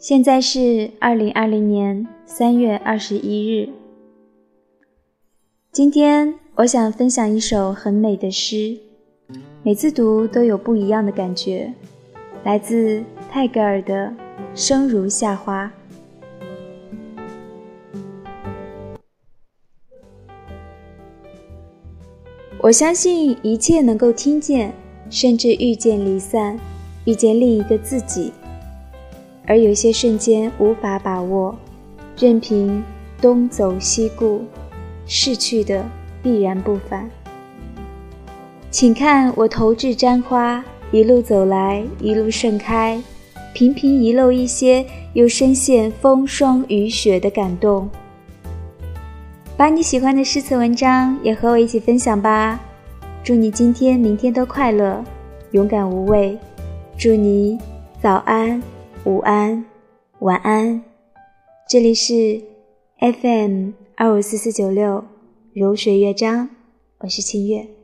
现在是二零二零年三月二十一日。今天我想分享一首很美的诗，每次读都有不一样的感觉，来自泰戈尔的《生如夏花》。我相信一切能够听见，甚至遇见离散，遇见另一个自己。而有些瞬间无法把握，任凭东走西顾，逝去的必然不返。请看我投掷簪花，一路走来，一路盛开，频频遗漏一些，又深陷风霜雨雪的感动。把你喜欢的诗词文章也和我一起分享吧。祝你今天、明天都快乐，勇敢无畏。祝你早安。午安，晚安，这里是 FM 二五四四九六如水乐章，我是清月。